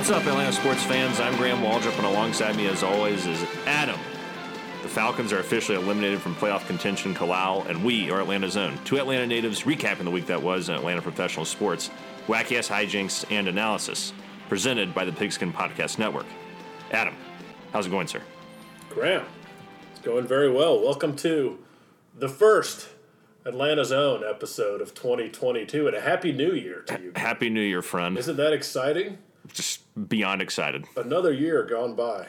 What's up, Atlanta sports fans? I'm Graham Waldrop, and alongside me, as always, is Adam. The Falcons are officially eliminated from playoff contention, Kalal, and we are Atlanta's own. Two Atlanta natives recapping the week that was in Atlanta professional sports, wacky ass hijinks, and analysis, presented by the Pigskin Podcast Network. Adam, how's it going, sir? Graham, it's going very well. Welcome to the first Atlanta's Own episode of 2022, and a happy new year to you. Happy New Year, friend. Isn't that exciting? Just beyond excited. Another year gone by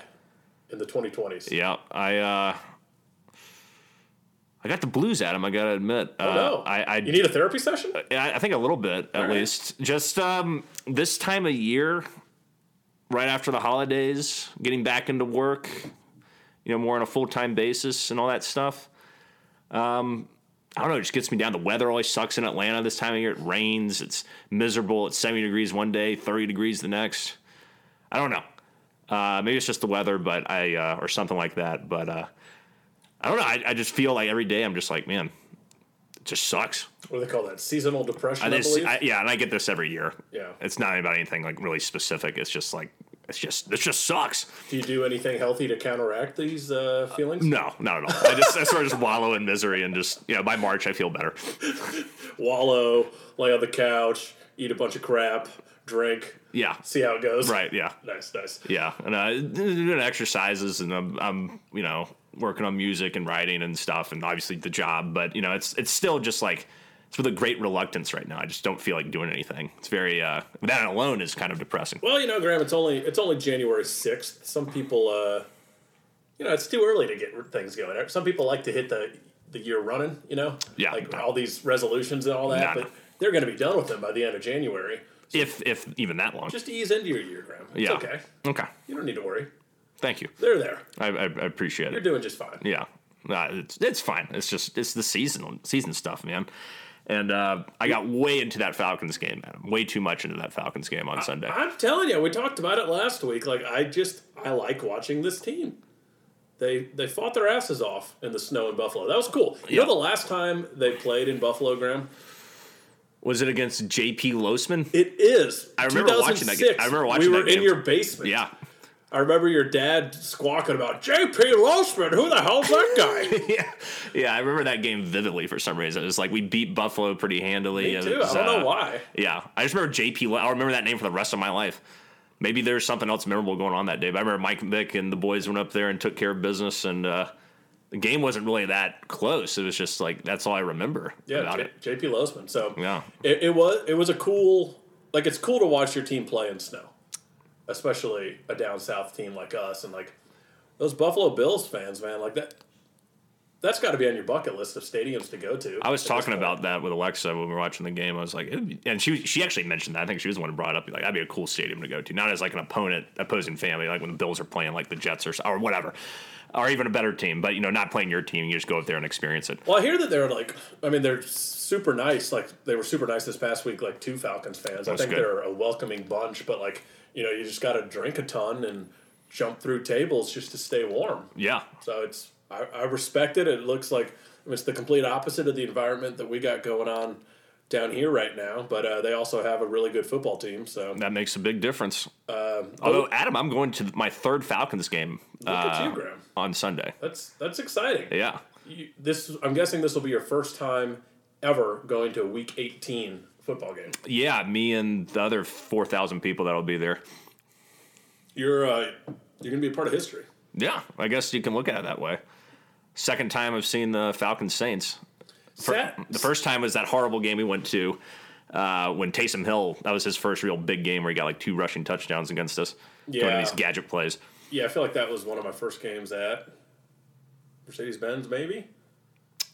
in the 2020s. Yeah, I uh, I got the blues, Adam. I gotta admit. Oh, uh, no. I, I you need a therapy session? I I think a little bit at right. least. Just um, this time of year, right after the holidays, getting back into work, you know, more on a full time basis and all that stuff. Um, I don't know. It just gets me down. The weather always sucks in Atlanta this time of year. It rains. It's miserable. It's seventy degrees one day, thirty degrees the next. I don't know. Uh, maybe it's just the weather, but I uh, or something like that. But uh, I don't know. I, I just feel like every day I'm just like, man, it just sucks. What do they call that? Seasonal depression, I, I, believe? I, yeah, and I get this every year. Yeah. it's not about anything like really specific. It's just like it's just this just sucks. do you do anything healthy to counteract these uh, feelings? No, not at all. I just I sort of just wallow in misery and just you know by March I feel better. Wallow, lay on the couch, eat a bunch of crap, drink, Yeah, see how it goes. right. Yeah, Nice, nice. yeah, and uh, doing exercises and I'm I'm you know working on music and writing and stuff and obviously the job, but you know it's it's still just like. It's with a great reluctance right now. I just don't feel like doing anything. It's very uh, that alone is kind of depressing. Well, you know, Graham, it's only it's only January sixth. Some people, uh, you know, it's too early to get things going. Some people like to hit the the year running. You know, Yeah. like all these resolutions and all that. Nah. But they're going to be done with them by the end of January. If if even that long. Just ease into your year, Graham. It's yeah. okay. Okay. You don't need to worry. Thank you. They're there. I, I, I appreciate it. You're doing just fine. Yeah, nah, it's it's fine. It's just it's the season season stuff, man. And uh, I got way into that Falcons game, man. Way too much into that Falcons game on Sunday. I'm telling you, we talked about it last week. Like I just I like watching this team. They they fought their asses off in the snow in Buffalo. That was cool. You Yeah. know the last time they played in Buffalo, Graham? Was it against J.P. Losman? It is. I remember watching that game. I remember watching We that were in your basement. Yeah, I remember your dad squawking about J.P. Losman. Who the hell's that guy? yeah, yeah. I remember that game vividly for some reason. It was like we beat Buffalo pretty handily. Me too. was, I don't uh, know why. Yeah, I just remember J.P. I'll remember that name for the rest of my life. Maybe there's something else memorable going on that day. But I remember Mike Vick and the boys went up there and took care of business, and uh, the game wasn't really that close. It was just like that's all I remember Yeah, about J- it. J.P. Losman. So Yeah. it, it was it was a cool like it's cool to watch your team play in snow, especially a down south team like us and like those Buffalo Bills fans, man. Like that. That's got to be on your bucket list of stadiums to go to. I was talking about that with Alexa when we were watching the game. I was like, and she she actually mentioned that. I think she was the one who brought it up. Like, that'd be a cool stadium to go to, not as like an opponent, opposing family, like when the Bills are playing like the Jets or or whatever, or even a better team. But you know, not playing your team, you just go up there and experience it. Well, I hear that they're like, I mean, they're super nice. Like they were super nice this past week. Like two Falcons fans. I think good. they're a welcoming bunch. But like, you know, you just got to drink a ton and jump through tables just to stay warm. Yeah, So it's I, I respect it. It looks like it's the complete opposite of the environment that we got going on down here right now. But uh, they also have a really good football team. So that makes a big difference. um, Although Adam, I'm going to my third Falcons game look at uh, you, Graham. on Sunday. That's that's exciting. Yeah, You, this I'm guessing this will be your first time ever going to a Week 18 football game. yeah. Me and the other four thousand people that'll be there. You're uh, you're gonna be a part of history. Yeah, I guess you can look at it that way. Second time I've seen the Falcons Saints. Sat, The first time was that horrible game we went to uh, when Taysom Hill. That was his first real big game where he got like two rushing touchdowns against us. Doing Yeah. these gadget plays. yeah, I feel like that was one of my first games at Mercedes Benz, maybe.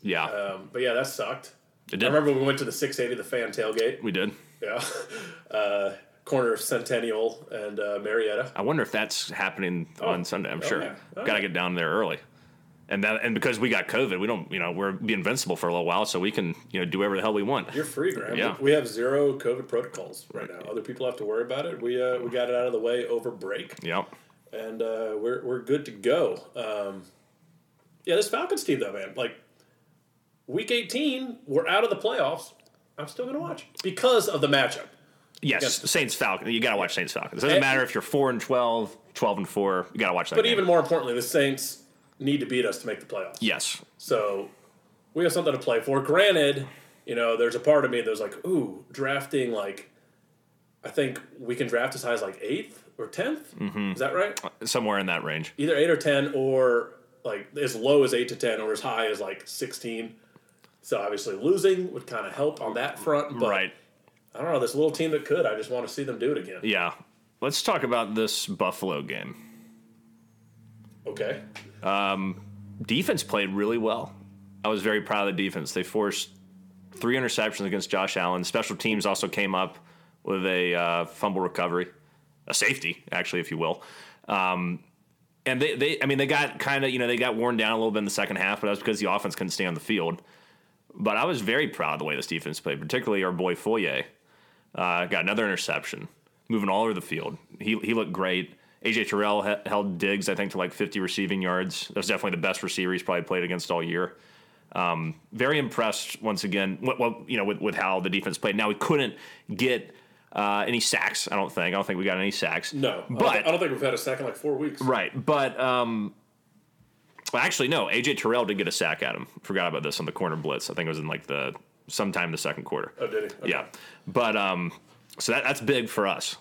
Yeah, Um, but yeah, that sucked. It I did. remember we went to the 680, the fan tailgate. we did. Yeah. Uh, corner of Centennial and uh, Marietta. I wonder if that's happening on Sunday. I'm Oh, sure. yeah. Oh, Got to yeah. get down there early. And that, and because we got COVID, we don't, you know, we're be invincible for a little while, so we can, you know, do whatever the hell we want. You're free, Graham. Yeah. We have zero COVID protocols right now. Other people have to worry about it. We uh, we got it out of the way over break, Yep. and uh, we're we're good to go. Um, yeah, this Falcons team though, man, like week 18, we're out of the playoffs. I'm still gonna watch because of the matchup. Yes, the Saints Falcons. You got to watch Saints Falcons. It doesn't matter if you're four and 12, 12 and four. You got to watch that. But game. even more importantly, the Saints need to beat us to make the playoffs. yes, So we have something to play for. Granted, you know, there's a part of me that's like, ooh, drafting like, I think we can draft as high as like eighth or 10th Mm-hmm. Is that right? somewhere in that range. Either eight or ten, or like as low as eight to ten, or as high as like sixteen. So obviously losing would kind of help on that front. But right. I don't know this little team that could. I just want to see them do it again. Yeah. Let's talk about this Buffalo game. Okay. Defense played really well. I was very proud of the defense. They forced three interceptions against Josh Allen. Special teams also came up with a uh, fumble recovery, a safety, actually, if you will. Um, and they, they, I mean, they got kind of, you know, they got worn down a little bit in the second half, but that was because the offense couldn't stay on the field. But I was very proud of the way this defense played, particularly our boy Foye. Uh, got another interception, moving all over the field. He, he looked great. AJ Terrell he- held Diggs, I think, to like 50 receiving yards. That was definitely the best receiver he's probably played against all year. Um, very impressed once again. Well, well, you know, with, with how the defense played. Now we couldn't get uh, any sacks. I don't think. I don't think we got any sacks. No, but I don't think we've had a sack in like four weeks. Right, but um, well, actually, no. AJ Terrell did get a sack at him. Forgot about this on the corner blitz. I think it was in like the sometime the second quarter. Oh, did he? Okay. Yeah, but um, so that that's big for us.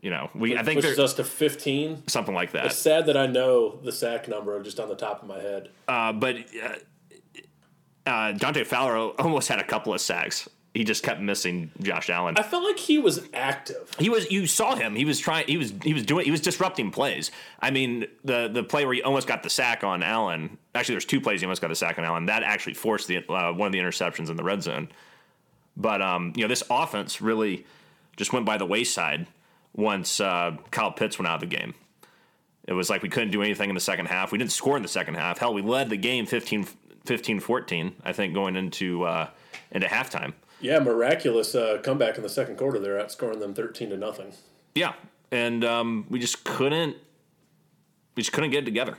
You know, we I think Pushes us to fifteen. something like that. It's sad that I know the sack number just on the top of my head. Uh, but uh, uh, Dante Fowler almost had a couple of sacks. He just kept missing Josh Allen. I felt like he was active. He was. You saw him. He was trying. He was. He was doing. He was disrupting plays. I mean, the the play where he almost got the sack on Allen. Actually, there's two plays he almost got the sack on Allen. That actually forced the uh, one of the interceptions in the red zone. But um, you know, this offense really just went by the wayside once uh, Kyle Pitts went out of the game. It was like we couldn't do anything in the second half. We didn't score in the second half. Hell, we led the game 15, 14, I think, going into uh, into halftime. Yeah, miraculous uh, comeback in the second quarter. They're outscoring them thirteen to nothing. Yeah, and um, we just couldn't. We just couldn't get together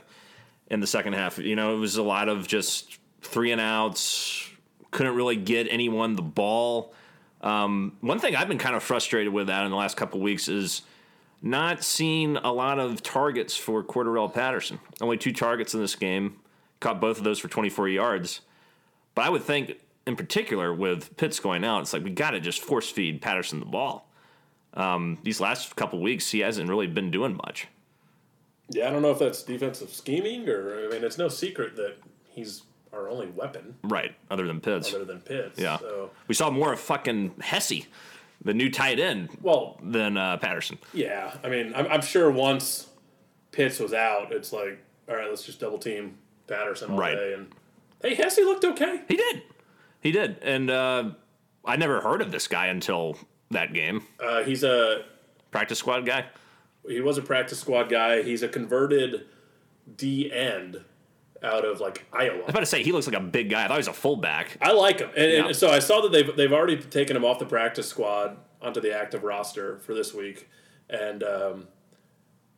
in the second half. You know, it was a lot of just three and outs. Couldn't really get anyone the ball. Um, one thing I've been kind of frustrated with that in the last couple weeks is not seeing a lot of targets for Cordarrelle Patterson. Only two targets in this game. Caught both of those for 24 yards. But I would think, in particular, with Pitts going out, it's like we got to just force feed Patterson the ball. Um, these last couple weeks, he hasn't really been doing much. Yeah, I don't know if that's defensive scheming or I mean, it's no secret that he's our only weapon Right, other than Pitts. other than Pitts. Yeah. So, We saw more of fucking Hesse, the new tight end, well, than uh, Patterson. yeah. I mean, I'm, I'm sure once Pitts was out, it's like, all right, let's just double team Patterson all Right. day. And hey, Hesse looked okay. He did. He did. And uh, I never heard of this guy until that game. Uh, he's a Practice squad guy. he was a practice squad guy. He's a converted D end out of like Iowa. I was about to say, he looks like a big guy. I thought he was a fullback. I like him, and, Yeah. and so I saw that they've they've already taken him off the practice squad onto the active roster for this week. And um,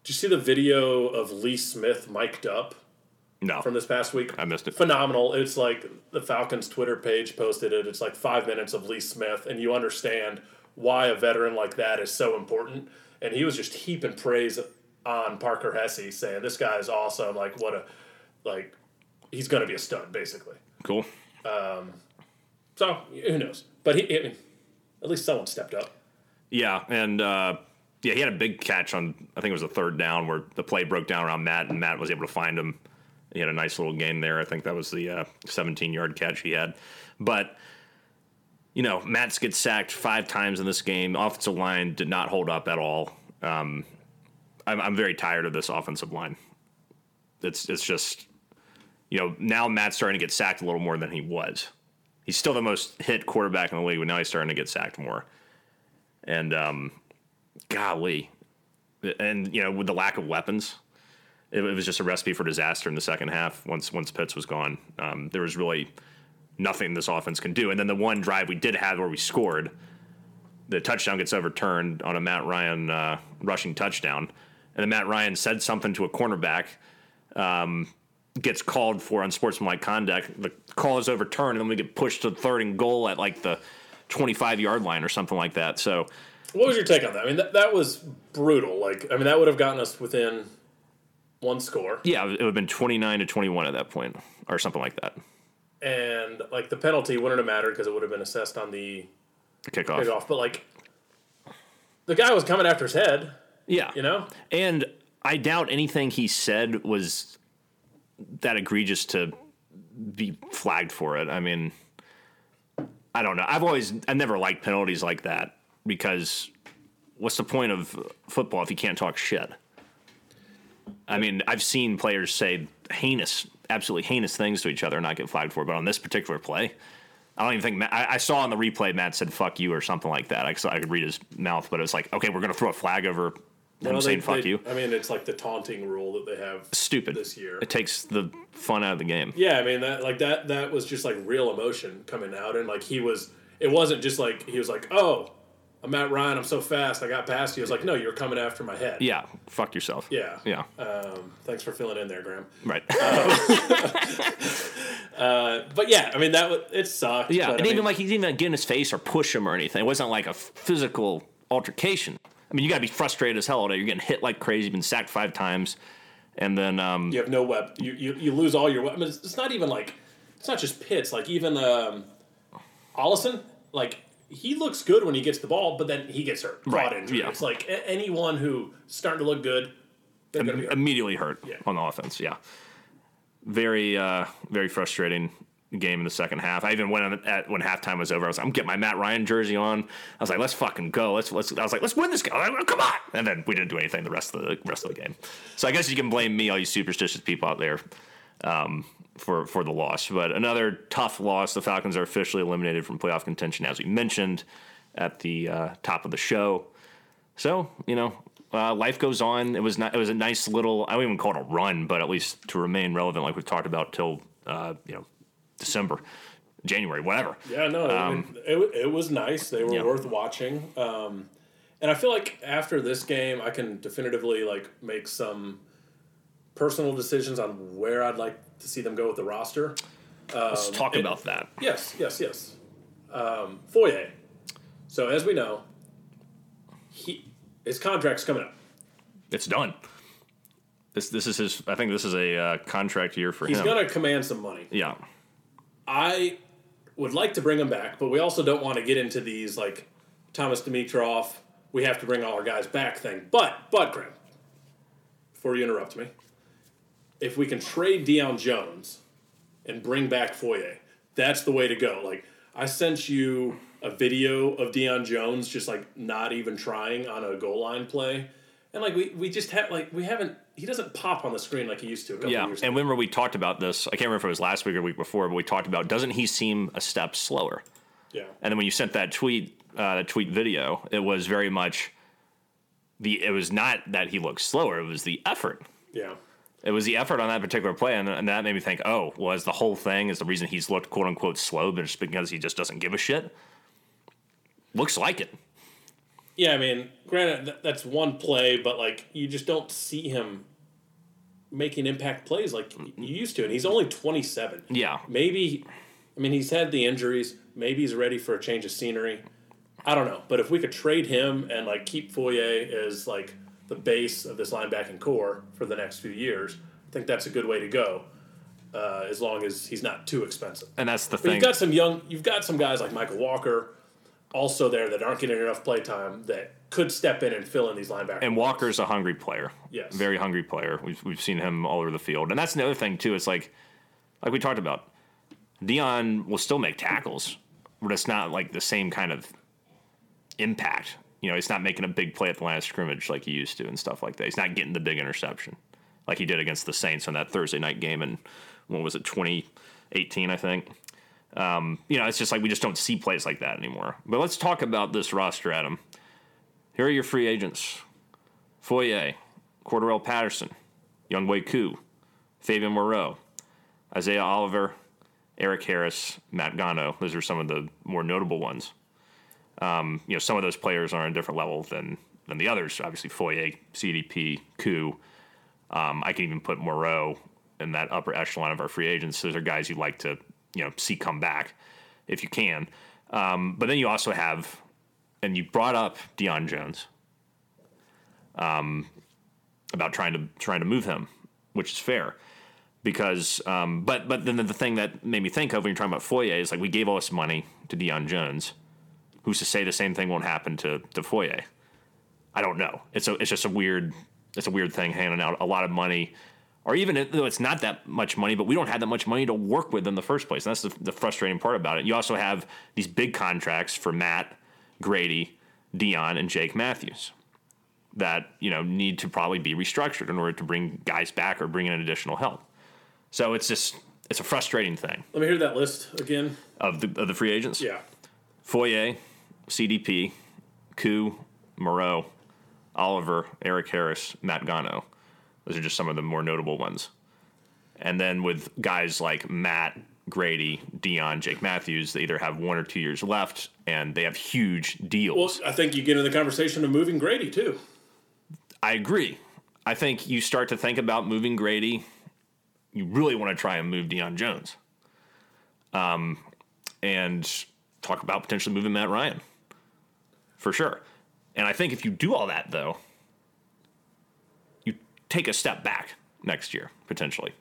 did you see the video of Lee Smith mic'd up No, from this past week? I missed it. Phenomenal! It's like the Falcons Twitter page posted it. It's like five minutes of Lee Smith, and you understand why a veteran like that is so important. And he was just heaping praise on Parker Hesse, saying this guy is awesome. Like what a like he's going to be a stud, basically. Cool. Um, So who knows? But he, I mean, at least someone stepped up. Yeah, and uh, yeah, he had a big catch on. I think it was a third down where the play broke down around Matt, and Matt was able to find him. He had a nice little game there. I think that was the uh, 17 yard catch he had. But you know, Matt gets sacked five times in this game. Offensive line did not hold up at all. Um, I'm, I'm very tired of this offensive line. It's it's just you know now Matt's starting to get sacked a little more than he was. He's still the most hit quarterback in the league, but now he's starting to get sacked more. And um, golly, and you know with the lack of weapons, it, it was just a recipe for disaster in the second half. Once once Pitts was gone, um, there was really nothing this offense can do. And then the one drive we did have where we scored, the touchdown gets overturned on a Matt Ryan uh, rushing touchdown, and then Matt Ryan said something to a cornerback. Um, gets called for unsportsmanlike conduct. The call is overturned, and then we get pushed to third and goal at like the 25 yard line or something like that. So What was your take on that? I mean, that, that was brutal. Like, I mean, that would have gotten us within one score. Yeah, it would have been 29 to 21 at that point, or something like that. And, like, the penalty wouldn't have mattered because it would have been assessed on the kickoff. kickoff. But, like, the guy was coming after his head, Yeah. you know? And I doubt anything he said was that egregious to be flagged for it. I mean, I don't know. I've always, I never liked penalties like that because what's the point of football if you can't talk shit? I mean, I've seen players say heinous, absolutely heinous things to each other and not get flagged for it, but on this particular play, I don't even think Matt, I, I saw on the replay Matt said "fuck you" or something like that. I, saw, I could read his mouth, but it was like, okay, we're gonna throw a flag over him they- saying "fuck they- you." I mean, it's like the taunting rule that they have. Stupid. this year. it takes the fun out of the game. Yeah, I mean that like that that was just like real emotion coming out, and like he was. It wasn't just like he was like, "Oh, I'm Matt Ryan. I'm so fast. I got past you." It was like, "No, you're coming after my head." Yeah, fuck yourself. Yeah. yeah, Um, thanks for filling in there, Graham. right. But yeah, I mean that was it sucked. yeah, and I even mean, like he didn't even get in his face or push him or anything. It wasn't like a physical altercation. I mean, you got to be frustrated as hell all day. You're getting hit like crazy. You've been sacked five times, and then um, you have no web. You, you you lose all your weapons. It's not even like it's not just Pitts. Like even um, Allison, like he looks good when he gets the ball, but then he gets hurt, Right, injury. yeah. It's like a- anyone who starting to look good, be hurt. immediately hurt Yeah. on the offense. Yeah, very uh, very frustrating game in the second half. I even went on at when halftime was over. I was like, I'm getting my Matt Ryan jersey on. I was like, let's fucking go. Let's let's. I was like, let's win this game. Like, Come on! And then we didn't do anything the rest of the rest of the game. So I guess you can blame me, all you superstitious people out there. Um, for, for the loss, but another tough loss. The Falcons are officially eliminated from playoff contention, as we mentioned at the uh, top of the show. So you know, uh, life goes on. It was not. It was a nice little. I don't even call it a run, but at least to remain relevant, like we've talked about till uh, you know December, January, whatever. Yeah, no, I mean, it, it was nice. They were Um, Yeah. worth watching. Um, and I feel like after this game, I can definitively like make some personal decisions on where I'd like to see them go with the roster. Let's talk about that. Yes, yes, yes. Um, Foye. So as we know, he his contract's coming up. It's done. This this is his. I think this is a uh, contract year for He's him. He's going to command some money. yeah, I would like to bring him back, but we also don't want to get into these like Thomas Dimitroff. We have to bring all our guys back thing. But but Graham, before you interrupt me, if we can trade Deion Jones and bring back Foye, that's the way to go. Like I sent you a video of Deion Jones just like not even trying on a goal line play. And like we, we just have like we haven't he doesn't pop on the screen like he used to a couple yeah. And ago. remember we talked about this. I can't remember if it was last week or week before, but we talked about doesn't he seem a step slower? Yeah. And then when you sent that tweet, uh, that tweet video, it was very much the. It was not that he looked slower; it was the effort. Yeah. It was the effort on that particular play, and, and that made me think, oh, was the whole thing is the reason he's looked quote unquote slow, but it's because he just doesn't give a shit. Looks like it. Yeah, I mean, granted, th- that's one play, but like you just don't see him making impact plays like you used to, and he's only twenty seven. Yeah. Maybe, I mean, he's had the injuries. Maybe he's ready for a change of scenery. I don't know, but if we could trade him and like keep Foye as like the base of this linebacking core for the next few years, I think that's a good way to go. Uh, as long as he's not too expensive. And that's the But thing. you've got some young, you've got some guys like Mykal Walker, also there that aren't getting enough play time that could step in and fill in these linebackers. and Walker's a hungry player. Yes. Very hungry player. We've, we've seen him all over the field. And that's another thing, too. It's like, like we talked about, Deion will still make tackles, but it's not like the same kind of impact. You know, he's not making a big play at the line of scrimmage like he used to and stuff like that. He's not getting the big interception like he did against the Saints on that Thursday night game in, when was it, 2018, I think. Um, you know, it's just like we just don't see plays like that anymore. But let's talk about this roster, Adam. Here are your free agents Foye, Cordarrelle Patterson, Younghoe Koo, Fabian Moreau, Isaiah Oliver, Erik Harris, Matt Gano. Those are some of the more notable ones. Um, you know, some of those players are on a different level than than the others. Obviously, Foye, CDP, Koo. Um, I can even put Moreau in that upper echelon of our free agents. Those are guys you'd like to, you know, see come back if you can. Um, but then you also have and you brought up Deion Jones, um, about trying to trying to move him, which is fair, because um, but but then the thing that made me think of when you're talking about Foye is like we gave all this money to Deion Jones, who's to say the same thing won't happen to to Foye? I don't know. It's a it's just a weird it's a weird thing handing out a lot of money. Or even though it's not that much money, but we don't have that much money to work with in the first place. And that's the, the frustrating part about it. You also have these big contracts for Matt, Grady, Deion, and Jake Matthews that you know need to probably be restructured in order to bring guys back or bring in additional help. So it's just it's a frustrating thing Let me hear that list again. of the of the free agents. Yeah. Foyer, CDP, Koo, Moreau, Oliver, Erik Harris, Matt Gano. Those are just some of the more notable ones. And then with guys like Matt, Grady, Deion, Jake Matthews, they either have one or two years left and they have huge deals. Well. I think you get into the conversation of moving Grady too. I agree. I think you start to think about moving Grady. You really want to try and move Deion Jones. Um, and talk about potentially moving Matt Ryan. For sure. And I think if you do all that, though, you take a step back next year, potentially.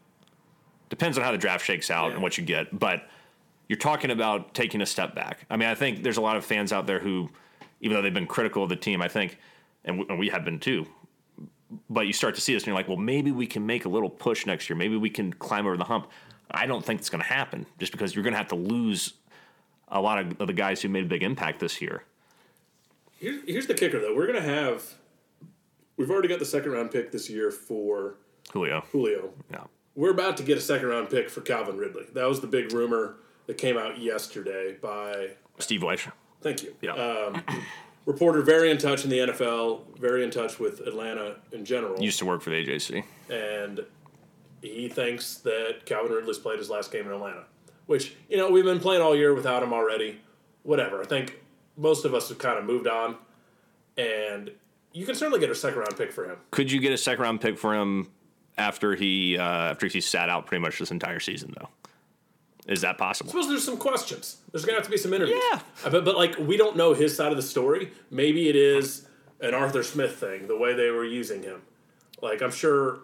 Depends on how the draft shakes out Yeah. and what you get. But you're talking about taking a step back. I mean, I think there's a lot of fans out there who, even though they've been critical of the team, I think, and we, and we have been too, but you start to see this and you're like, well, maybe we can make a little push next year. Maybe we can climb over the hump. I don't think it's going to happen just because you're going to have to lose a lot of, of the guys who made a big impact this year. Here, here's the kicker though. We're gonna have. We've already got the second round pick this year for Julio. Julio. Yeah. We're about to get a second round pick for Calvin Ridley. That was the big rumor that came out yesterday by. Steve Wyche. Thank you. Yeah. Um, reporter very in touch in the NFL, very in touch with Atlanta in general, Used to work for the AJC. and he thinks that Calvin Ridley's played his last game in Atlanta. Which you know we've been playing all year without him already. Whatever. I think most of us have kind of moved on, and you can certainly get a second round pick for him. Could you get a second round pick for him after he uh, after he sat out pretty much this entire season though? Is that possible? I suppose there's some questions. There's gonna have to be some interviews. Yeah. But, but like we don't know his side of the story. Maybe it is an Arthur Smith thing, the way they were using him. Like I'm sure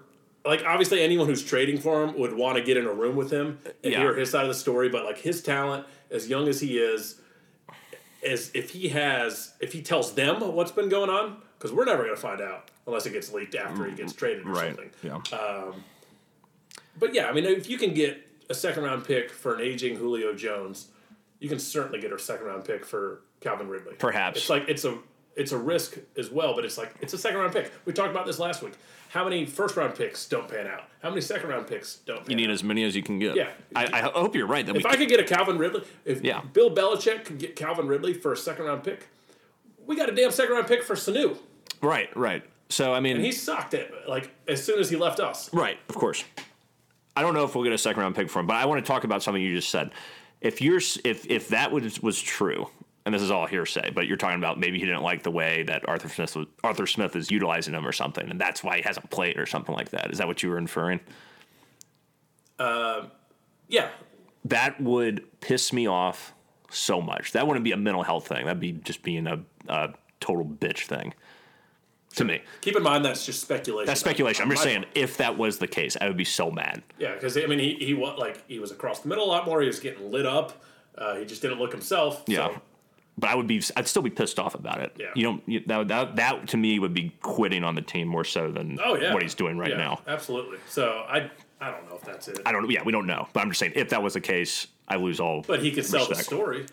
like obviously anyone who's trading for him would want to get in a room with him and Yeah. hear his side of the story, but like his talent, as young as he is, is if he has if he tells them what's been going on, because we're never gonna find out unless it gets leaked after he gets mm, traded or something. Yeah. Um, but yeah, I mean, if you can get a second round pick for an aging Julio Jones, you can certainly get a second round pick for Calvin Ridley. Perhaps. it's like it's a it's a risk as well, but it's like it's a second round pick. We talked about this last week. How many first round picks don't pan out? How many second round picks don't? Pan out? You need out? as many as you can get. Yeah. I, I hope you're right that we If I could get a Calvin Ridley, if Yeah. Bill Belichick could get Calvin Ridley for a second round pick, we got a damn second round pick for Sanu, right, right. So I mean, and he sucked it like as soon as he left us. Right, of course. I don't know if we'll get a second round pick for him, but I want to talk about something you just said. If you're if if that was was true, and this is all hearsay, but you're talking about maybe he didn't like the way that Arthur Smith was, Arthur Smith is utilizing him or something, and that's why he hasn't played or something like that. Is that what you were inferring? Yeah, That would piss me off so much. That wouldn't be a mental health thing. That'd be just being a, a total bitch thing to me. keep in mind that's just speculation. That's speculation. I'm just My- saying, if that was the case, I would be so mad. Yeah, because I mean, he he was like he was across the middle a lot more. He was getting lit up. Uh, he just didn't look himself. so- Yeah. But I would be, I'd still be pissed off about it. Yeah. You don't, you, that, that, that to me would be quitting on the team more so than Oh yeah. what he's doing right Yeah, now. Absolutely. So I I don't know if that's it. I don't, yeah, we don't know. But I'm just saying, if that was the case, I lose all. But he could sell the story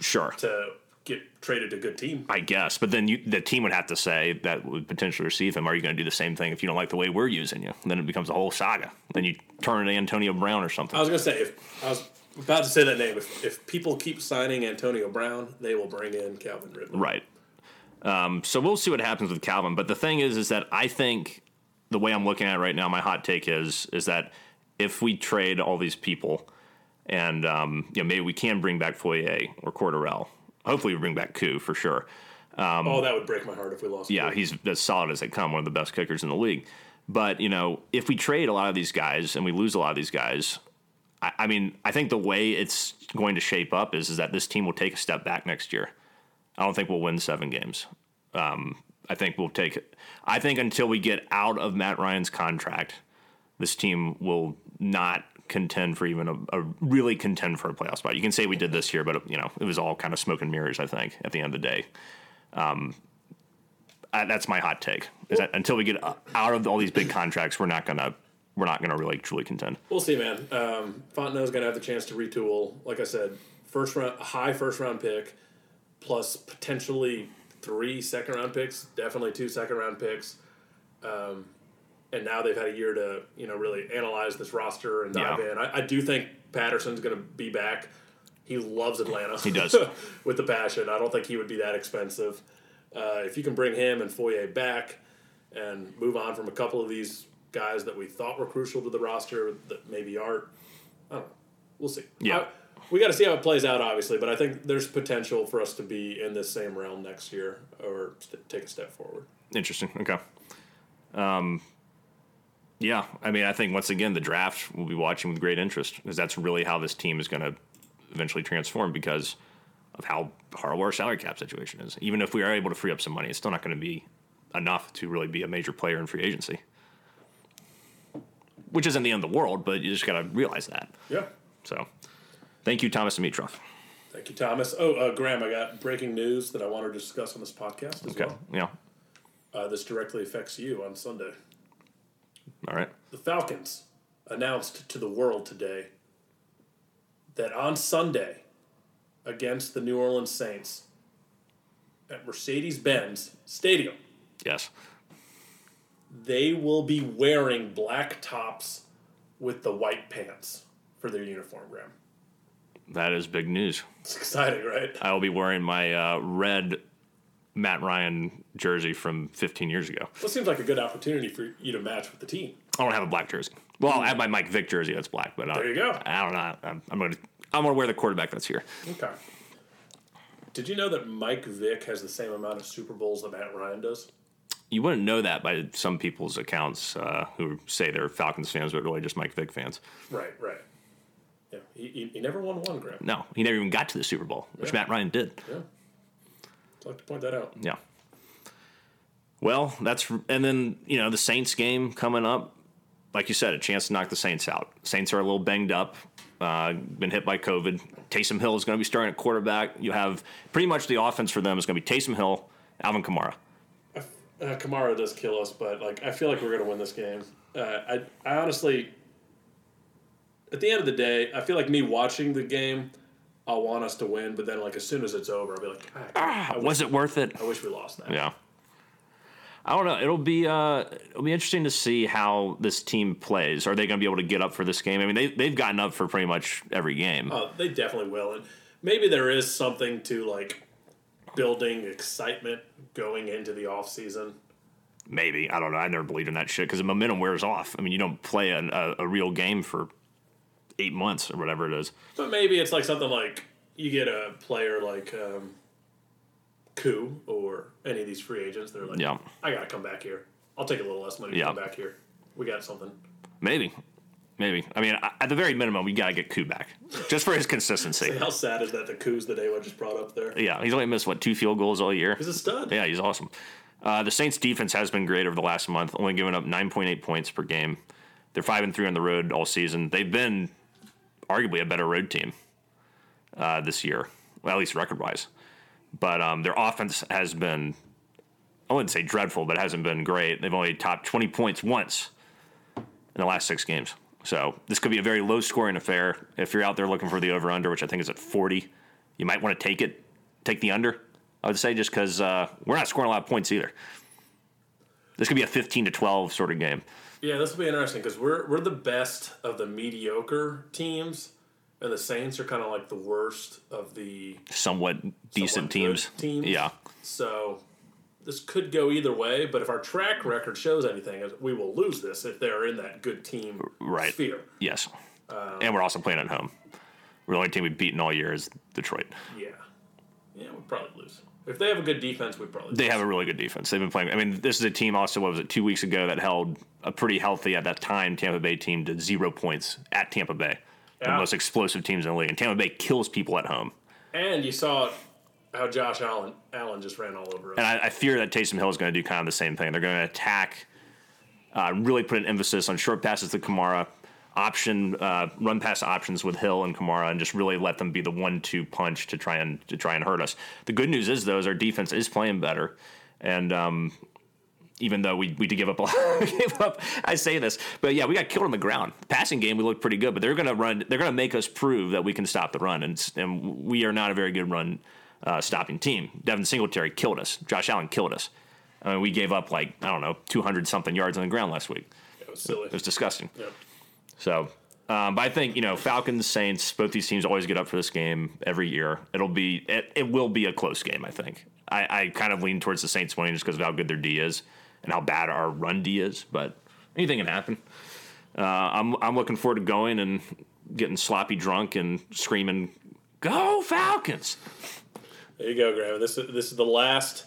Sure. to get traded to a good team. I guess. But then you, the team would have to say that would potentially receive him. Are you going to do the same thing if you don't like the way we're using you? then it becomes a whole saga. Then you turn to Antonio Brown or something. I was gonna say if I was about to say that name, if, if people keep signing Antonio Brown, they will bring in Calvin Ridley. Right. Um, so we'll see what happens with Calvin. But the thing is, is that I think the way I'm looking at it right now, my hot take is is that if we trade all these people, and um, you know maybe we can bring back Foyer or Cordarrelle. Hopefully, we bring back Koo for sure. oh, that would break my heart if we lost. Yeah, Ridley. he's as solid as they come, one of the best kickers in the league. But you know, if we trade a lot of these guys and we lose a lot of these guys, I, I mean, I think the way it's going to shape up is is that this team will take a step back next year. I don't think we'll win seven games. Um, I think we'll take. I think until we get out of Matt Ryan's contract, this team will not contend for even a, a really contend for a playoff spot. You can say we did this year, but you know it was all kind of smoke and mirrors. I think at the end of the day, um, I, that's my hot take. Is that until we get out of all these big contracts, we're not gonna we're not gonna really truly contend. We'll see, man. Um, Fontenot's going to have the chance to retool. Like I said, first round, high first round pick, plus potentially three second round picks, definitely two second round picks. Um, and now they've had a year to you know really analyze this roster and dive Yeah. in. I, I do think Patterson's going to be back. He loves Atlanta. He does. with the passion. I don't think he would be that expensive. Uh, if you can bring him and Foye back and move on from a couple of these guys that we thought were crucial to the roster that maybe aren't, I don't know. We'll see. Yeah. I- we got to see how it plays out, obviously, but I think there's potential for us to be in this same realm next year or st- take a step forward. Interesting. Okay. Um, yeah, I mean, I think once again the draft we'll be watching with great interest because that's really how this team is going to eventually transform because of how horrible our salary cap situation is. Even if we are able to free up some money, it's still not going to be enough to really be a major player in free agency. Which isn't the end of the world, but you just got to realize that. Yeah. So, thank you, Thomas Dimitroff. Thank you, Thomas. Oh, uh, Graham, I got breaking news that I want to discuss on this podcast as Okay. well. Yeah. Uh, this directly affects you on Sunday. All right. The Falcons announced to the world today that on Sunday against the New Orleans Saints at Mercedes Benz Stadium, Yes. They will be wearing black tops with the white pants for their uniform, Graham. That is big news. It's exciting, right? I will be wearing my uh, red Matt Ryan jersey from 15 years ago. Well, it seems like a good opportunity for you to match with the team. I don't have a black jersey. Well, I have my Mike Vick jersey that's black, but uh, There you go. I don't know. I'm, I'm gonna I'm gonna wear the quarterback that's here. Okay. Did you know that Mike Vick has the same amount of Super Bowls that Matt Ryan does? You wouldn't know that by some people's accounts uh, who say they're Falcons fans, but really just Mike Vick fans. Right, right. Yeah, he, he, he never won one, Graham. No, he never even got to the Super Bowl, which Yeah. Matt Ryan did. Yeah. I'd like to point that out. Yeah. Well, that's and then you know the Saints game coming up. Like you said, a chance to knock the Saints out. Saints are a little banged up, uh, been hit by COVID. Taysom Hill is going to be starting at quarterback. You have pretty much the offense for them is going to be Taysom Hill, Alvin Kamara. Uh, Kamara does kill us, but like I feel like we're gonna win this game. Uh, I I honestly, at the end of the day, I feel like me watching the game, I'll want us to win, but then like as soon as it's over, I'll be like, ah, I, wish, Was it worth it? I wish we lost that. Yeah. I don't know. It'll be uh, it'll be interesting to see how this team plays. Are they going to be able to get up for this game? I mean, they they've gotten up for pretty much every game. Oh, they definitely will, and maybe there is something to like building excitement going into the off season. Maybe I don't know. I never believed in that shit because the momentum wears off. I mean, you don't play a, a, a real game for eight months or whatever it is. But maybe it's like something like you get a player like um, Koo or any of these free agents. They're like, Yeah. I gotta come back here. I'll take a little less money to Yeah. come back here. We got something. Maybe, maybe. I mean, at the very minimum, we got to get Koo back just for his consistency. How sad is that? The Koo's that Awa just brought up there. Yeah, he's only missed what two field goals all year. He's a stud. Yeah, he's awesome. Uh, the Saints' defense has been great over the last month, only giving up 9.8 points per game. They're five and three on the road all season. They've been arguably a better road team uh, this year, well, at least record wise. But um, their offense has been, I wouldn't say dreadful, but it hasn't been great. They've only topped 20 points once in the last six games. So this could be a very low scoring affair. If you're out there looking for the over under, which I think is at 40, you might want to take it, take the under. I would say just because uh, we're not scoring a lot of points either. This could be a 15 to 12 sort of game. Yeah, this will be interesting because we're we're the best of the mediocre teams, and the Saints are kind of like the worst of the Somewhat decent somewhat teams. teams. Yeah. So this could go either way, but if our track record shows anything, we will lose this if they're in that good team Right. sphere. Yes. Um, and we're also playing at home. We're the only team we've beaten all year is Detroit. Yeah, yeah, we'll probably lose. If they have a good defense, we probably They lose. have a really good defense. They've been playing. I mean, this is a team also, what was it, two weeks ago that held a pretty healthy, at that time, Tampa Bay team to zero points at Tampa Bay. The most explosive teams in the league. And Tampa Bay kills people at home. And you saw how Josh Allen Allen just ran all over us. And I, I fear that Taysom Hill is going to do kind of the same thing. They're going to attack, uh, really put an emphasis on short passes to Kamara, option uh, run pass options with Hill and Kamara, and just really let them be the one-two punch to try and to try and hurt us. The good news is though, is our defense is playing better, and um, even though we, we did give up a lot, up. I say this, but yeah, we got killed on the ground. Passing game, we looked pretty good, but they're going to run. They're going to make us prove that we can stop the run, and and we are not a very good run uh, stopping team. Devin Singletary killed us. Josh Allen killed us. I mean, we gave up like I don't know, two hundred something yards on the ground last week. it was silly. It was disgusting. Yep. So, um, but I think you know Falcons, Saints, both these teams always get up for this game every year. It'll be it, it will be a close game. I think. I, I kind of lean towards the Saints winning just because of how good their D is and how bad our run D is. But anything can happen. Uh, I'm I'm looking forward to going and getting sloppy drunk and screaming, "Go Falcons!" There you go, Graham. This is this is the last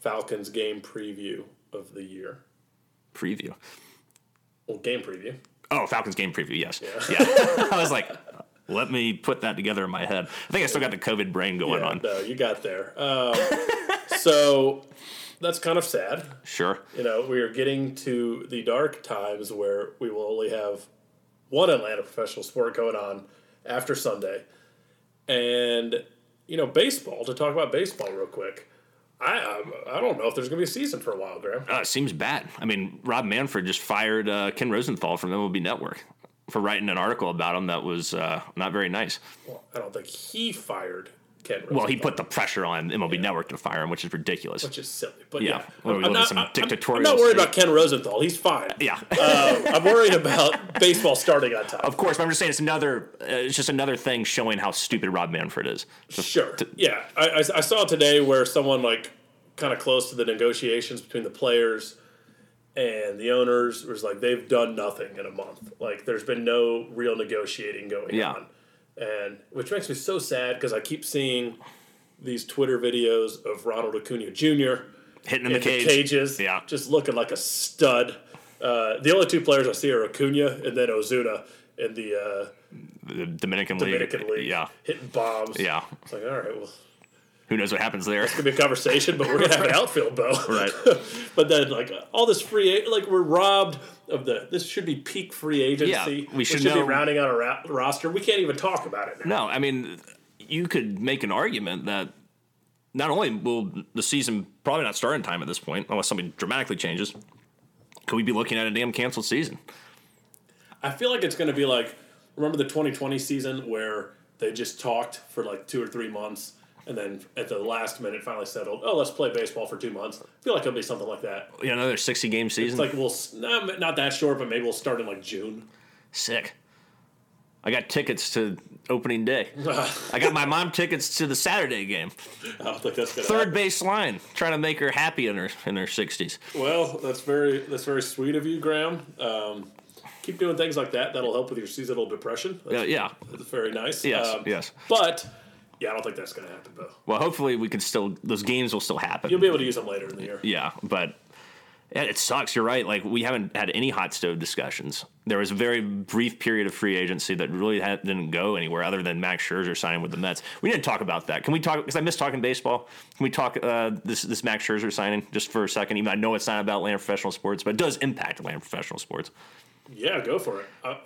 Falcons game preview of the year. Preview. Well, game preview. Oh, Falcons game preview. Yes. Yeah. Yeah. I was like, let me put that together in my head. I think I still got the COVID brain going Yeah, on. no, you got there. Um, so that's kind of sad. Sure. You know, we are getting to the dark times where we will only have one Atlanta professional sport going on after Sunday. And, you know, baseball, to talk about baseball real quick. I um, I don't know if there's going to be a season for a while, Graham. Uh, it seems bad. I mean, Rob Manfred just fired uh, Ken Rosenthal from MLB Network for writing an article about him that was uh, not very nice. Well, I don't think he fired Ken Well, he put the pressure on MLB Network to fire him, which is ridiculous. Which is silly. But Yeah. yeah. I'm, not, some I'm- dictatorial I'm not worried about Ken Rosenthal. He's fine. yeah. Uh, I'm worried about baseball starting on time. of course, but I'm just saying it's another. Uh, it's just another thing showing how stupid Rob Manfred is. Just Sure. yeah, I, I, I saw today where someone like kind of close to the negotiations between the players and the owners was like they've done nothing in a month. Like there's been no real negotiating going Yeah. on, and which makes me so sad because I keep seeing these Twitter videos of Ronald Acuna Jr. hitting in in the the cages, Yeah. just looking like a stud. Uh, the only two players I see are Acuna and then Ozuna in the uh, The Dominican, Dominican League. League, Yeah. hitting bombs. Yeah. It's like, all right, well, Who knows what happens there? It's gonna be a conversation, but we're gonna have an outfield bow. Right. but then like all this free, like we're robbed of the. This should be peak free agency. Yeah, we should be know- rounding out a ra- roster. We can't even talk about it now. No, I mean, you could make an argument that not only will the season probably not start in time at this point, unless something dramatically changes, could we be looking at a damn canceled season? I feel like it's gonna be like remember the 2020 season where they just talked for like two or three months. And then at the last minute, finally settled. Oh, let's play baseball for two months. I feel like it'll be something like that. Yeah, another 60 game season? It's like we'll not, not that short, but maybe we'll start in like June. Sick. I got tickets to opening day. I got my mom tickets to the Saturday game. I don't think that's gonna Third happen. base line, trying to make her happy in her in her 60s. Well, that's very that's very sweet of you, Graham. Um, keep doing things like that. That'll help with your seasonal depression. That's, Yeah, yeah. that's very nice. Yes, Um, yes. But yeah, I don't think that's going to happen though. Well, hopefully we can still those games will still happen. You'll be able to use them later in the year. Yeah, but yeah, it sucks. You're right. Like we haven't had any hot stove discussions. There was a very brief period of free agency that really had, didn't go anywhere other than Max Scherzer signing with the Mets. We didn't talk about that. Can we talk? Because I miss talking baseball. Can we talk uh, this this Max Scherzer signing just for a second? Even I know it's not about Atlanta professional sports, but it does impact Atlanta professional sports. Yeah, go for it. Uh, uh,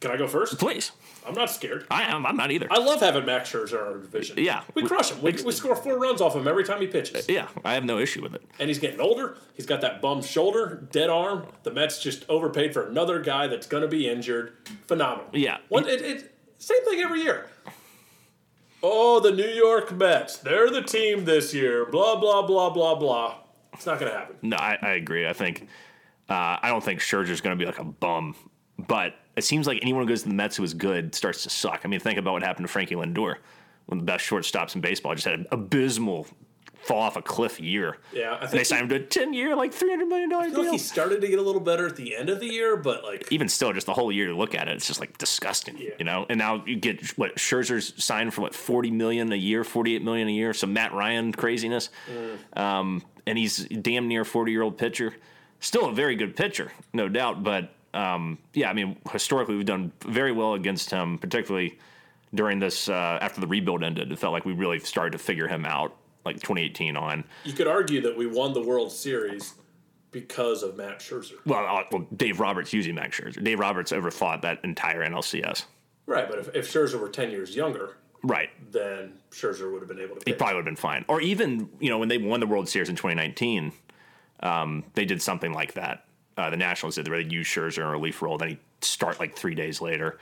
can I go first? Please, I'm not scared. I am. I'm not either. I love having Max Scherzer in our division. Yeah. we crush him. We, we score four runs off him every time he pitches. yeah, I have no issue with it. And he's getting older. He's got that bum shoulder, dead arm. The Mets just overpaid for another guy that's going to be injured. Phenomenal. Yeah. One, it, it, same thing every year. Oh, the New York Mets. They're the team this year. Blah, blah, blah, blah, blah. It's not going to happen. No, I, I agree. I think uh, I don't think Scherzer's going to be like a bum, but it seems like anyone who goes to the Mets who is good starts to suck. I mean, think about what happened to Frankie Lindor, one of the best shortstops in baseball, just had an abysmal fall off a cliff year. Yeah, I And they he, signed him to a ten year, like three hundred million dollar deal. like he started to get a little better at the end of the year, but like, Even still, just the whole year to look at it, it's just like disgusting, Yeah. you know. And now you get what Scherzer's signed for what forty million a year, forty eight million a year, some Matt Ryan craziness, um, and he's damn near forty year old pitcher, still a very good pitcher, no doubt. But um, yeah, I mean, historically we've done very well against him, particularly during this uh, after the rebuild ended. It felt like we really started to figure him out, like 2018 on. You could argue that we won the World Series because of Max Scherzer. Well, uh, well Dave Roberts using Max Scherzer. Dave Roberts overthought that entire NLCS. Right, but if, if Scherzer were 10 years younger, Right. then Scherzer would have been able to He probably would have been fine. Or even, you know, when they won the World Series in 2019, um, they did something like that. Uh, the Nationals did where they used Scherzer in a relief role, then he start like three days later.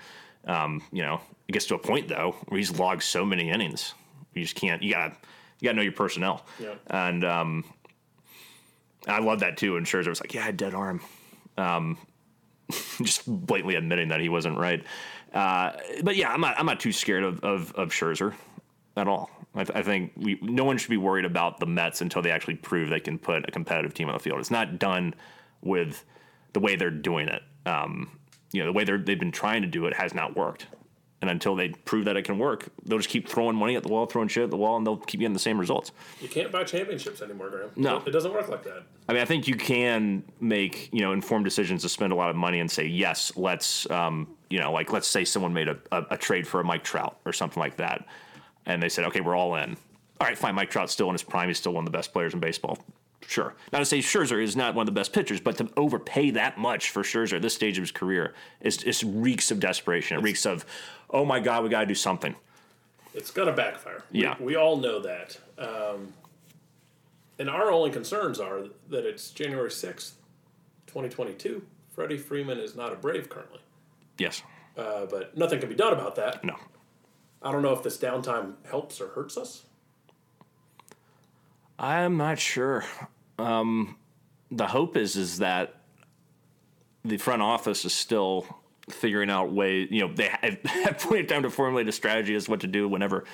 Um, you know, it gets to a point though where he's logged so many innings, you just can't. You gotta, you gotta know your personnel. Yeah. And um, I love that too. And Scherzer was like, "Yeah, I had dead arm," um, just blatantly admitting that he wasn't right. Uh, but yeah, I'm not. I'm not too scared of of, of Scherzer at all. I, th- I think we no one should be worried about the Mets until they actually prove they can put a competitive team on the field. It's not done with the way they're doing it. Um, you know, the way they're, they've been trying to do it has not worked. And until they prove that it can work, they'll just keep throwing money at the wall, throwing shit at the wall, and they'll keep getting the same results. You can't buy championships anymore, Graham. No. It, it doesn't work like that. I mean, I think you can make you know informed decisions to spend a lot of money and say yes, let's um, you know like let's say someone made a, a, a trade for a Mike Trout or something like that, and they said okay, we're all in. All right, fine. Mike Trout's still in his prime. He's still one of the best players in baseball. Sure. Not to say Scherzer is not one of the best pitchers, but to overpay that much for Scherzer at this stage of his career is it reeks of desperation. It reeks of, oh my god, we got to do something. It's going to backfire. We- Yeah. We, all know that. Um, and our only concerns are that it's January 6th, 2022. Freddie Freeman is not a Brave currently. Yes. Uh, but nothing can be done about that. No. I don't know if this downtime helps or hurts us. I'm not sure. Um, the hope is is that the front office is still figuring out ways. You know, they have, have plenty of time to formulate a strategy as what to do whenever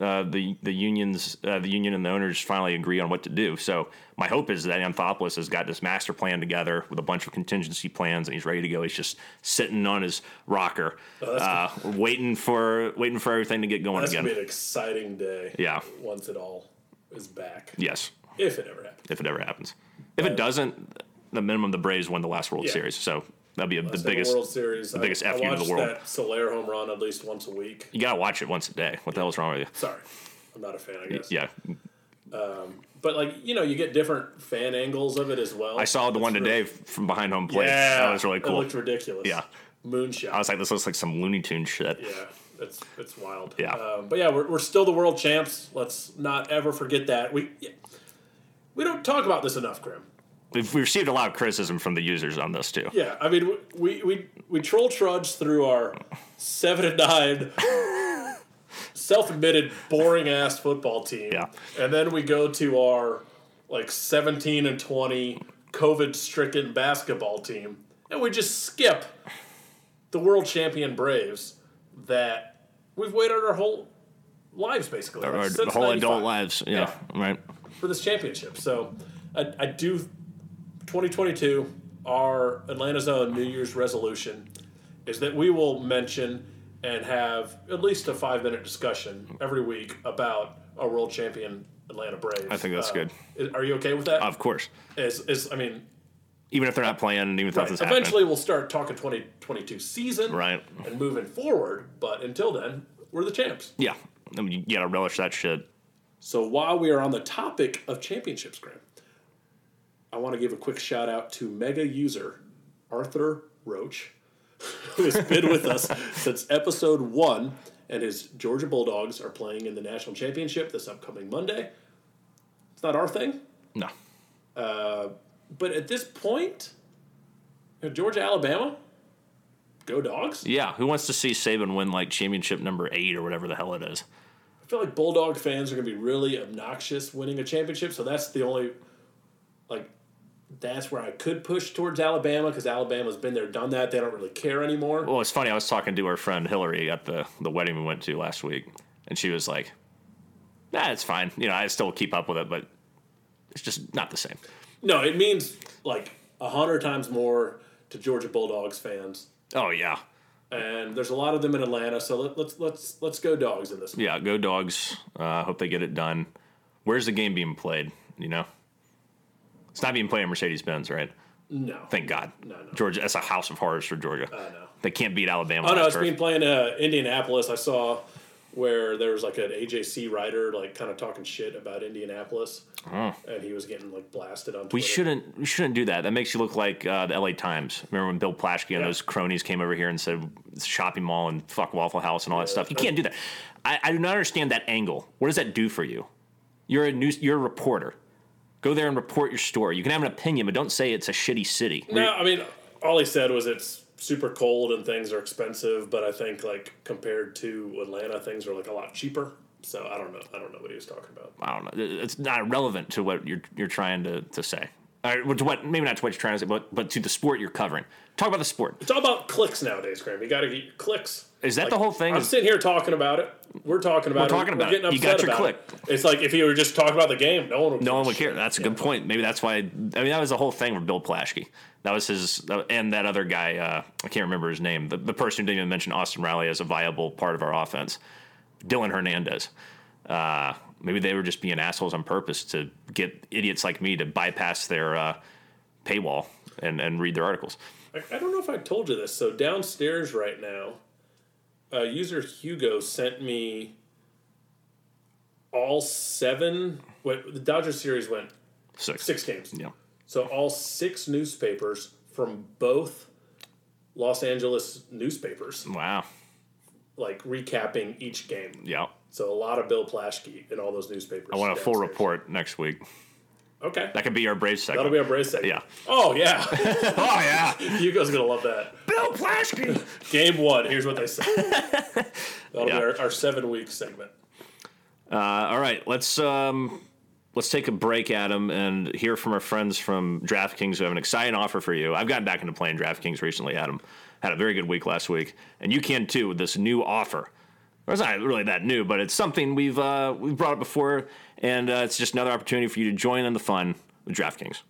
uh, the the unions, uh, the union and the owners finally agree on what to do. So my hope is that Anthopoulos has got this master plan together with a bunch of contingency plans, and he's ready to go. He's just sitting on his rocker, uh, waiting for waiting for everything to get going That's again. going to be an exciting day. Yeah. Once it all is back. yes. If it ever happens. if it ever happens. If it doesn't, the minimum the Braves win the last World Yeah. Series, so that'd be a, the biggest. World Series. The biggest I, FU I in the world. that Soler home run at least once a week. You gotta watch it once a day. What the hell's wrong with you? Sorry. I'm not a fan, I guess. Yeah, um, But like you know, you get different fan angles of it as well. I saw the one today really- from behind home plate. Yeah, that was really cool. It looked ridiculous. Yeah. moonshot. I was like, this looks like some Looney Tune shit. yeah, it's it's wild. Yeah. um, but yeah, we're, we're still the world champs. Let's not ever forget that. We yeah, we don't talk about this enough, Grim. We've, received a lot of criticism from the users on this too. Yeah, I mean, we we we troll trudge through our seven and nine. Self-admitted boring ass football team, Yeah. and then we go to our like seventeen and twenty COVID-stricken basketball team, and we just skip the world champion Braves that we've waited our whole lives basically, like, Our whole 95 adult lives. Yeah, right. for this championship. So I, I do 2022 our Atlanta Zone New Year's resolution is that we will mention and have at least a five minute discussion every week about a world champion Atlanta Braves. I think that's uh, good. is- Are you okay with that? Of course. is, is I mean, Even if they're not playing, and even if right, nothing's happening. eventually we'll start talking 2022 season Right. and moving forward. But until then, we're the champs. Yeah. I mean, you gotta relish that shit. So while we are on the topic of championships, Graham, I want to give a quick shout out to mega user Arthur Roach, who has been with us since episode one, and his Georgia Bulldogs are playing in the national championship this upcoming Monday. It's not our thing, No. Uh, but at this point, you know, Georgia, Alabama, go dogs. Yeah. Who wants to see Saban win like championship number eight or whatever the hell it is? I feel like Bulldog fans are going to be really obnoxious winning a championship, so that's the only like that's where I could push towards Alabama because Alabama's been there, done that. They don't really care anymore. Well, it's funny. I was talking to our friend Hillary at the the wedding we went to last week, and she was like, "Nah, it's fine. You know, I still keep up with it, but it's just not the same." No, it means like a hundred times more to Georgia Bulldogs fans, Oh yeah, and there's a lot of them in Atlanta. So let, us let's let's let's go dogs in this. one. yeah. Go dogs. I uh, hope they get it done. Where's the game being played? You know, it's not being played at Mercedes Benz, right? No. Thank God. No, no. Georgia, that's a house of horrors for Georgia. I know. They can't beat Alabama. Oh no, it's turf. played in uh, Indianapolis. I saw where there was like an AJC writer like kind of talking shit about Indianapolis, and he was getting like blasted on. Twitter. We shouldn't we shouldn't do that. That makes you look like uh, the LA Times. Remember when Bill Plaschke and Yeah. those cronies came over here and said it's a shopping mall and fuck Waffle House and all that stuff. You can't do that. I, I do not understand that angle. What does that do for you? You're a news. You're a reporter. Go there and report your story. You can have an opinion, but don't say it's a shitty city. No, I mean, all he said was it's super cold and things are expensive, but I think like compared to Atlanta, things are like a lot cheaper. So I don't know. I don't know what he was talking about. I don't know. It's not relevant to what you're you're trying to, to say. Or to what maybe not to what you're trying to say, but but to the sport you're covering. Talk about the sport. It's all about clicks nowadays, Graham. You got to get clicks. Is that the whole thing? I'm sitting here talking about it. We're talking about We're it. talking about getting it. You got your click. it. It's like if you were just talking about the game, no one would. No one would care. That's a good point. Maybe that's why. I mean, that was the whole thing with Bill Plaschke. That was his, and that other guy. Uh, I can't remember his name. The, the person who didn't even mention Austin Riley as a viable part of our offense, Dylan Hernandez. Uh, maybe they were just being assholes on purpose to get idiots like me to bypass their uh, paywall and, and read their articles. I, I don't know if I told you this. So downstairs right now, uh, user Hugo sent me all seven. What the Dodgers series went Six. six games. Yeah. So all six newspapers from both Los Angeles newspapers, Wow. like recapping each game. Yeah. So a lot of Bill Plaschke in all those newspapers. I want a full downstairs. report next week. Okay. That could be our Braves segment. That'll be our brace segment. Yeah. Oh yeah. oh yeah. Hugo's gonna love that. Bill Plaschke. Game one. Here's what they said. That'll Yeah. be our, our seven week segment. Uh, all right, let's um, let's take a break, Adam, and hear from our friends from DraftKings who have an exciting offer for you. I've gotten back into playing DraftKings recently, Adam. Had a very good week last week, and you can too with this new offer. It's not really that new, but it's something we've uh, we've brought up before, and uh, it's just another opportunity for you to join in the fun with DraftKings.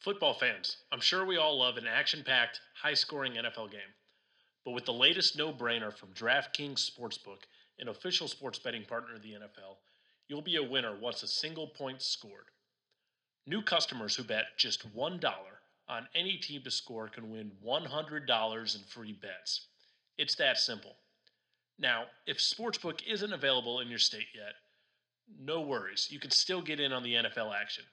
Football fans, I'm sure we all love an action packed, high scoring NFL game. But with the latest no brainer from DraftKings Sportsbook, an official sports betting partner of the NFL, you'll be a winner once a single point's scored. New customers who bet just $1 on any team to score can win $100 in free bets. It's that simple. Now, if Sportsbook isn't available in your state yet, no worries. You can still get in on the NFL action.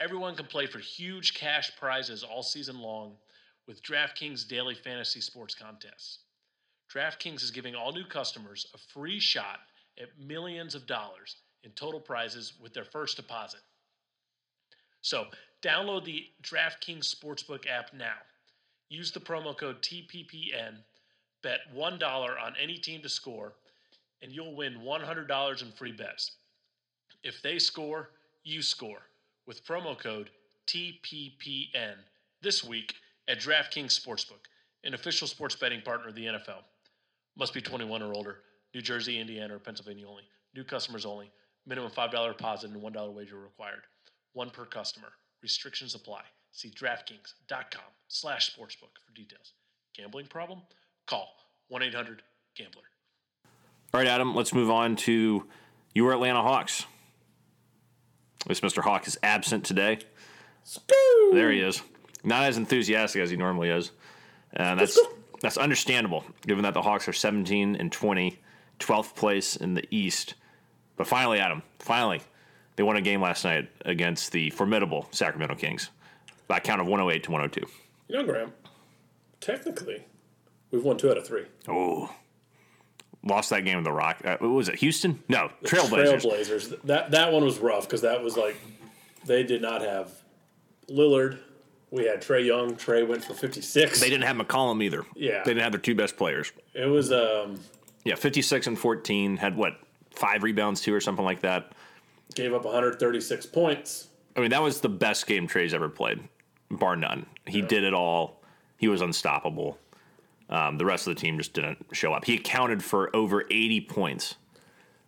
Everyone can play for huge cash prizes all season long with DraftKings daily fantasy sports contests. DraftKings is giving all new customers a free shot at millions of dollars in total prizes with their first deposit. So, download the DraftKings Sportsbook app now. Use the promo code TPPN, bet $1 on any team to score, and you'll win $100 in free bets. If they score, you score with promo code TPPN this week at DraftKings Sportsbook, an official sports betting partner of the NFL. Must be 21 or older. New Jersey, Indiana, or Pennsylvania only. New customers only. Minimum $5 deposit and $1 wager required. One per customer. Restrictions apply. See DraftKings.com slash sportsbook for details. Gambling problem? Call 1-800-GAMBLER. All right, Adam, let's move on to your Atlanta Hawks. This Mr. Hawk is absent today. There he is. Not as enthusiastic as he normally is. And that's that's understandable, given that the Hawks are 17 and 20, 12th place in the East. But finally, Adam, finally, they won a game last night against the formidable Sacramento Kings by a count of 108 to 102. You know, Graham, technically, we've won two out of three. Oh. Lost that game of the Rock. Uh, what was it? Houston? No, Trailblazers. Trailblazers. That that one was rough because that was like they did not have Lillard. We had Trae Young. Trae went for fifty six. They didn't have McCollum either. Yeah. They didn't have their two best players. It was um Yeah, 56 and 14, had what, five rebounds too or something like that. gave up one hundred thirty six points. I mean, that was the best game Trae's ever played, bar none. He did it all. He was unstoppable. Um, the rest of the team just didn't show up. He accounted for over 80 points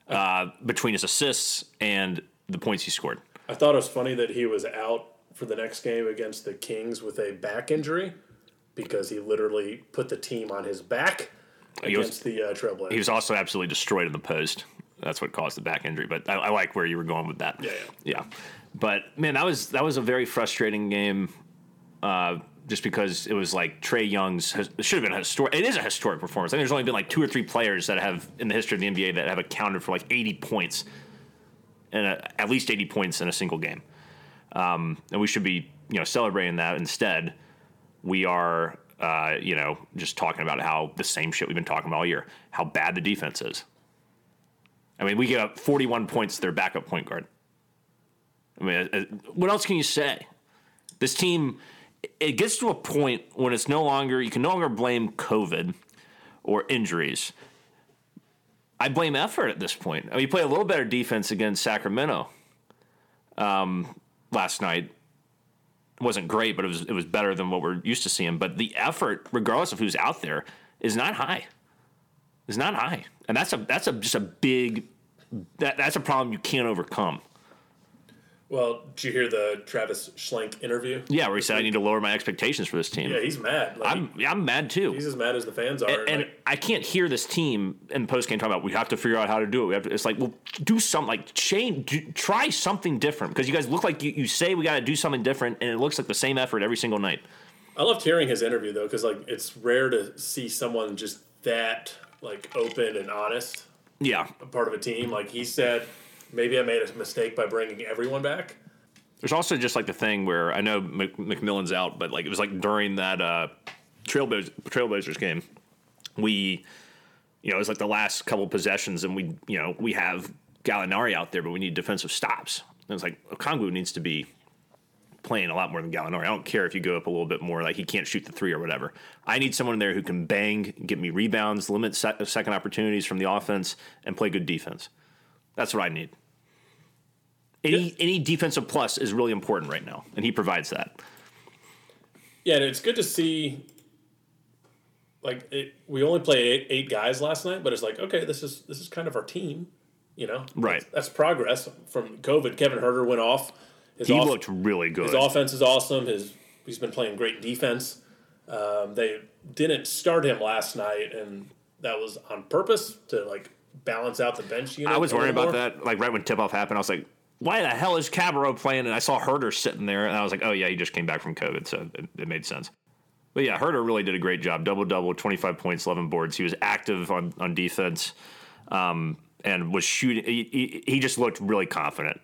uh, between his assists and the points he scored. I thought it was funny that he was out for the next game against the Kings with a back injury because he literally put the team on his back He was- against the uh, Trailblazers. He was also absolutely destroyed in the post. That's what caused the back injury. But I, I like where you were going with that. Yeah, yeah. But man, that was that was a very frustrating game. Uh, just because it was like Trae Young's it should have been a historic. It is a historic performance. I think there's only been like two or three players that have in the history of the NBA that have accounted for like 80 points and at least 80 points in a single game. Um, and we should be you know celebrating that. Instead, we are uh, you know just talking about how the same shit we've been talking about all year. How bad the defense is. I mean, we get up 41 points to their backup point guard. I mean, uh, what else can you say? This team, it gets to a point when it's no longer, you can no longer blame COVID or injuries. I blame effort at this point. I mean, we played a little better defense against Sacramento um, last night. It wasn't great, but it was it was better than what we're used to seeing. But the effort, regardless of who's out there, is not high. Is not high, and that's a that's a just a big that that's a problem you can't overcome. Well, did you hear the Travis Schlenk interview? Yeah, where he said I need to lower my expectations for this team. Yeah, he's mad. Like, I'm I'm mad too. he's as mad as the fans are. and, and like, I can't hear this team in post game talking about we have to figure out how to do it. We have to, it's like, well, do something like change, do, try something different because you guys look like you, you say we got to do something different, and it looks like the same effort every single night. I loved hearing his interview though, because like it's rare to see someone just that like open and honest, Yeah, a part of a team. Like he said, maybe I made a mistake by bringing everyone back. There's also just like the thing where I know Mc- McMillan's out, but like it was like during that uh, Trailblazers, Trailblazers game, we, you know, it was like the last couple possessions, and we, you know, we have Gallinari out there, but we need defensive stops. And it's like Okongwu needs to be playing a lot more than Gallinari. I don't care if you go up a little bit more, like he can't shoot the three or whatever. I need someone there who can bang, get me rebounds, limit se- second opportunities from the offense, and play good defense. That's what I need. Any any defensive plus is really important right now, and he provides that. Yeah, and it's good to see. Like it, we only played eight, eight guys last night, but it's like okay, this is this is kind of our team, you know. Right. That's, that's progress from COVID. Kevin Huerter went off. His He off- looked really good. His offense is awesome. His he's been playing great defense. Um, they didn't start him last night, and that was on purpose to like balance out the bench unit. I was a worried about that. Like right when tip off happened, I was like, "Why the hell is Cabarro playing?" And I saw Huerter sitting there, and I was like, "Oh yeah, he just came back from COVID, so it, it made sense." But yeah, Huerter really did a great job. Double double, twenty five points, eleven boards. He was active on on defense, um, and was shooting. He, he, he just looked really confident.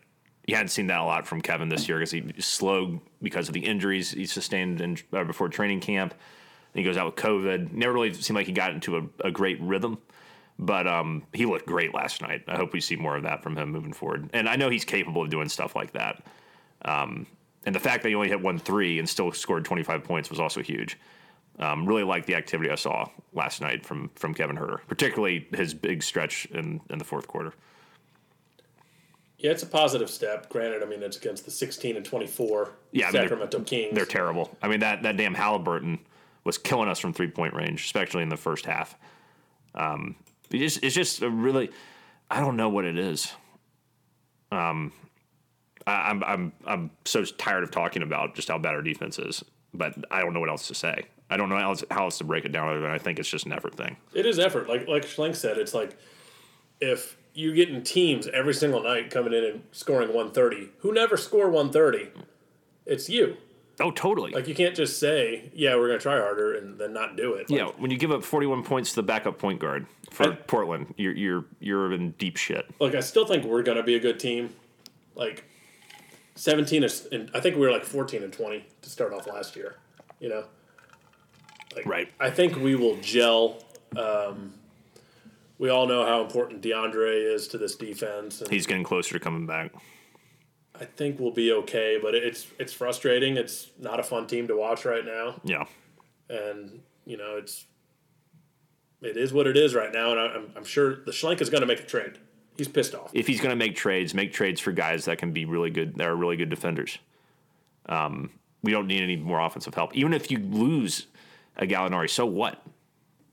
You hadn't seen that a lot from Kevin this year because he was slow because of the injuries he sustained in, uh, before training camp. He goes out with COVID. Never really seemed like he got into a, a great rhythm. But um, he looked great last night. I hope we see more of that from him moving forward. And I know he's capable of doing stuff like that. Um, and the fact that he only hit one three and still scored 25 points was also huge. Um, really liked the activity I saw last night from from Kevin Huerter, particularly his big stretch in, in the fourth quarter. Yeah, it's a positive step. Granted, I mean it's against the sixteen and twenty four Yeah, I mean, they're- Sacramento Kings. They're terrible. I mean that that damn Halliburton was killing us from three point range, especially in the first half. Um, it just, it's just a really, I don't know what it is. Um, I, I'm I'm I'm so tired of talking about just how bad our defense is, but I don't know what else to say. I don't know how else, how else to break it down other than I think it's just an effort thing. It is effort. Like like Schlenk said, it's like if you're getting teams every single night coming in and scoring 130, who never score 130, it's you. Oh, totally. Like you can't just say, "Yeah, we're going to try harder," and then not do it. Like, yeah, when you give up 41 points to the backup point guard for I- Portland, you're you're you're in deep shit. Like I still think we're going to be a good team. Like 17 is, and I think we were like 14 and 20 to start off last year. You know, like Right. I think we will gel. Um, we all know how important DeAndre is to this defense. And He's getting closer to coming back. I think we'll be okay, but it's it's frustrating. It's not a fun team to watch right now, Yeah. and you know it's it is what it is right now. And I, I'm I'm sure the Schlenk is going to make a trade. He's pissed off. if he's going to make trades, make trades for guys that can be really good. That are really good defenders. Um, we don't need any more offensive help. Even if you lose a Gallinari, so what?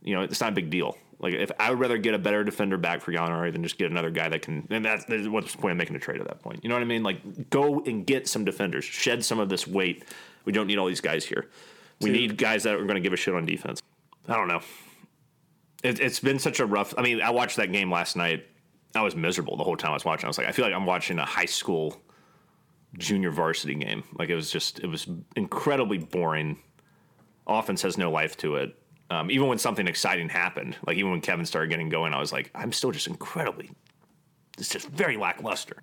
You know, it's not a big deal. Like if I would rather get a better defender back for Gallinari than just get another guy that can. And that's, that's what's the point of making a trade at that point. You know what I mean? Like go and get some defenders, shed some of this weight. We don't need all these guys here. We Dude. need guys that are going to give a shit on defense. I don't know. It, it's been such a rough. I mean, I watched that game last night. I was miserable the whole time I was watching. I was like, I feel like I'm watching a high school junior varsity game. Like it was just it was incredibly boring. Offense has no life to it. Um, even when something exciting happened, like even when Kevin started getting going, I was like, I'm still just incredibly. It's just very lackluster.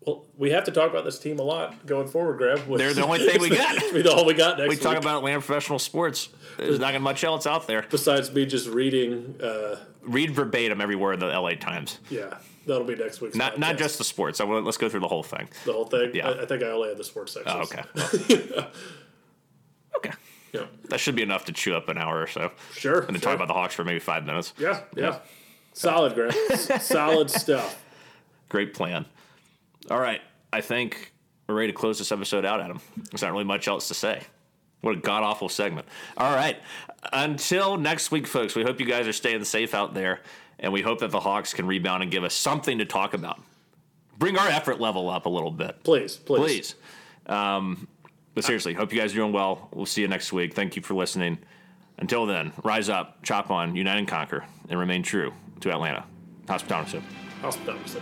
Well, we have to talk about this team a lot going forward, Graham. They're the only thing we got. the all we got next We week. talk about Atlanta professional sports. There's not much else out there. Besides me just reading, uh, Read verbatim every word of the LA Times. yeah, that'll be next week's. Not not just the sports. I want let's go through the whole thing. the whole thing. Yeah. I, I think I only had the sports section. Oh, okay. Well. okay. Yeah. That should be enough to chew up an hour or so. Sure. And to sure. talk about the Hawks for maybe five minutes. Yeah, yeah. Solid, Graham. S- Solid stuff. Great plan. All right. I think we're ready to close this episode out, Adam. There's not really much else to say. What a god awful segment. All right. Until next week, folks, we hope you guys are staying safe out there, and we hope that the Hawks can rebound and give us something to talk about. Bring our effort level up a little bit. Please, please. Please. Um, but seriously, hope you guys are doing well. We'll see you next week. Thank you for listening. Until then, rise up, chop on, unite and conquer, and remain true to Atlanta. Hospitality. Hospitality.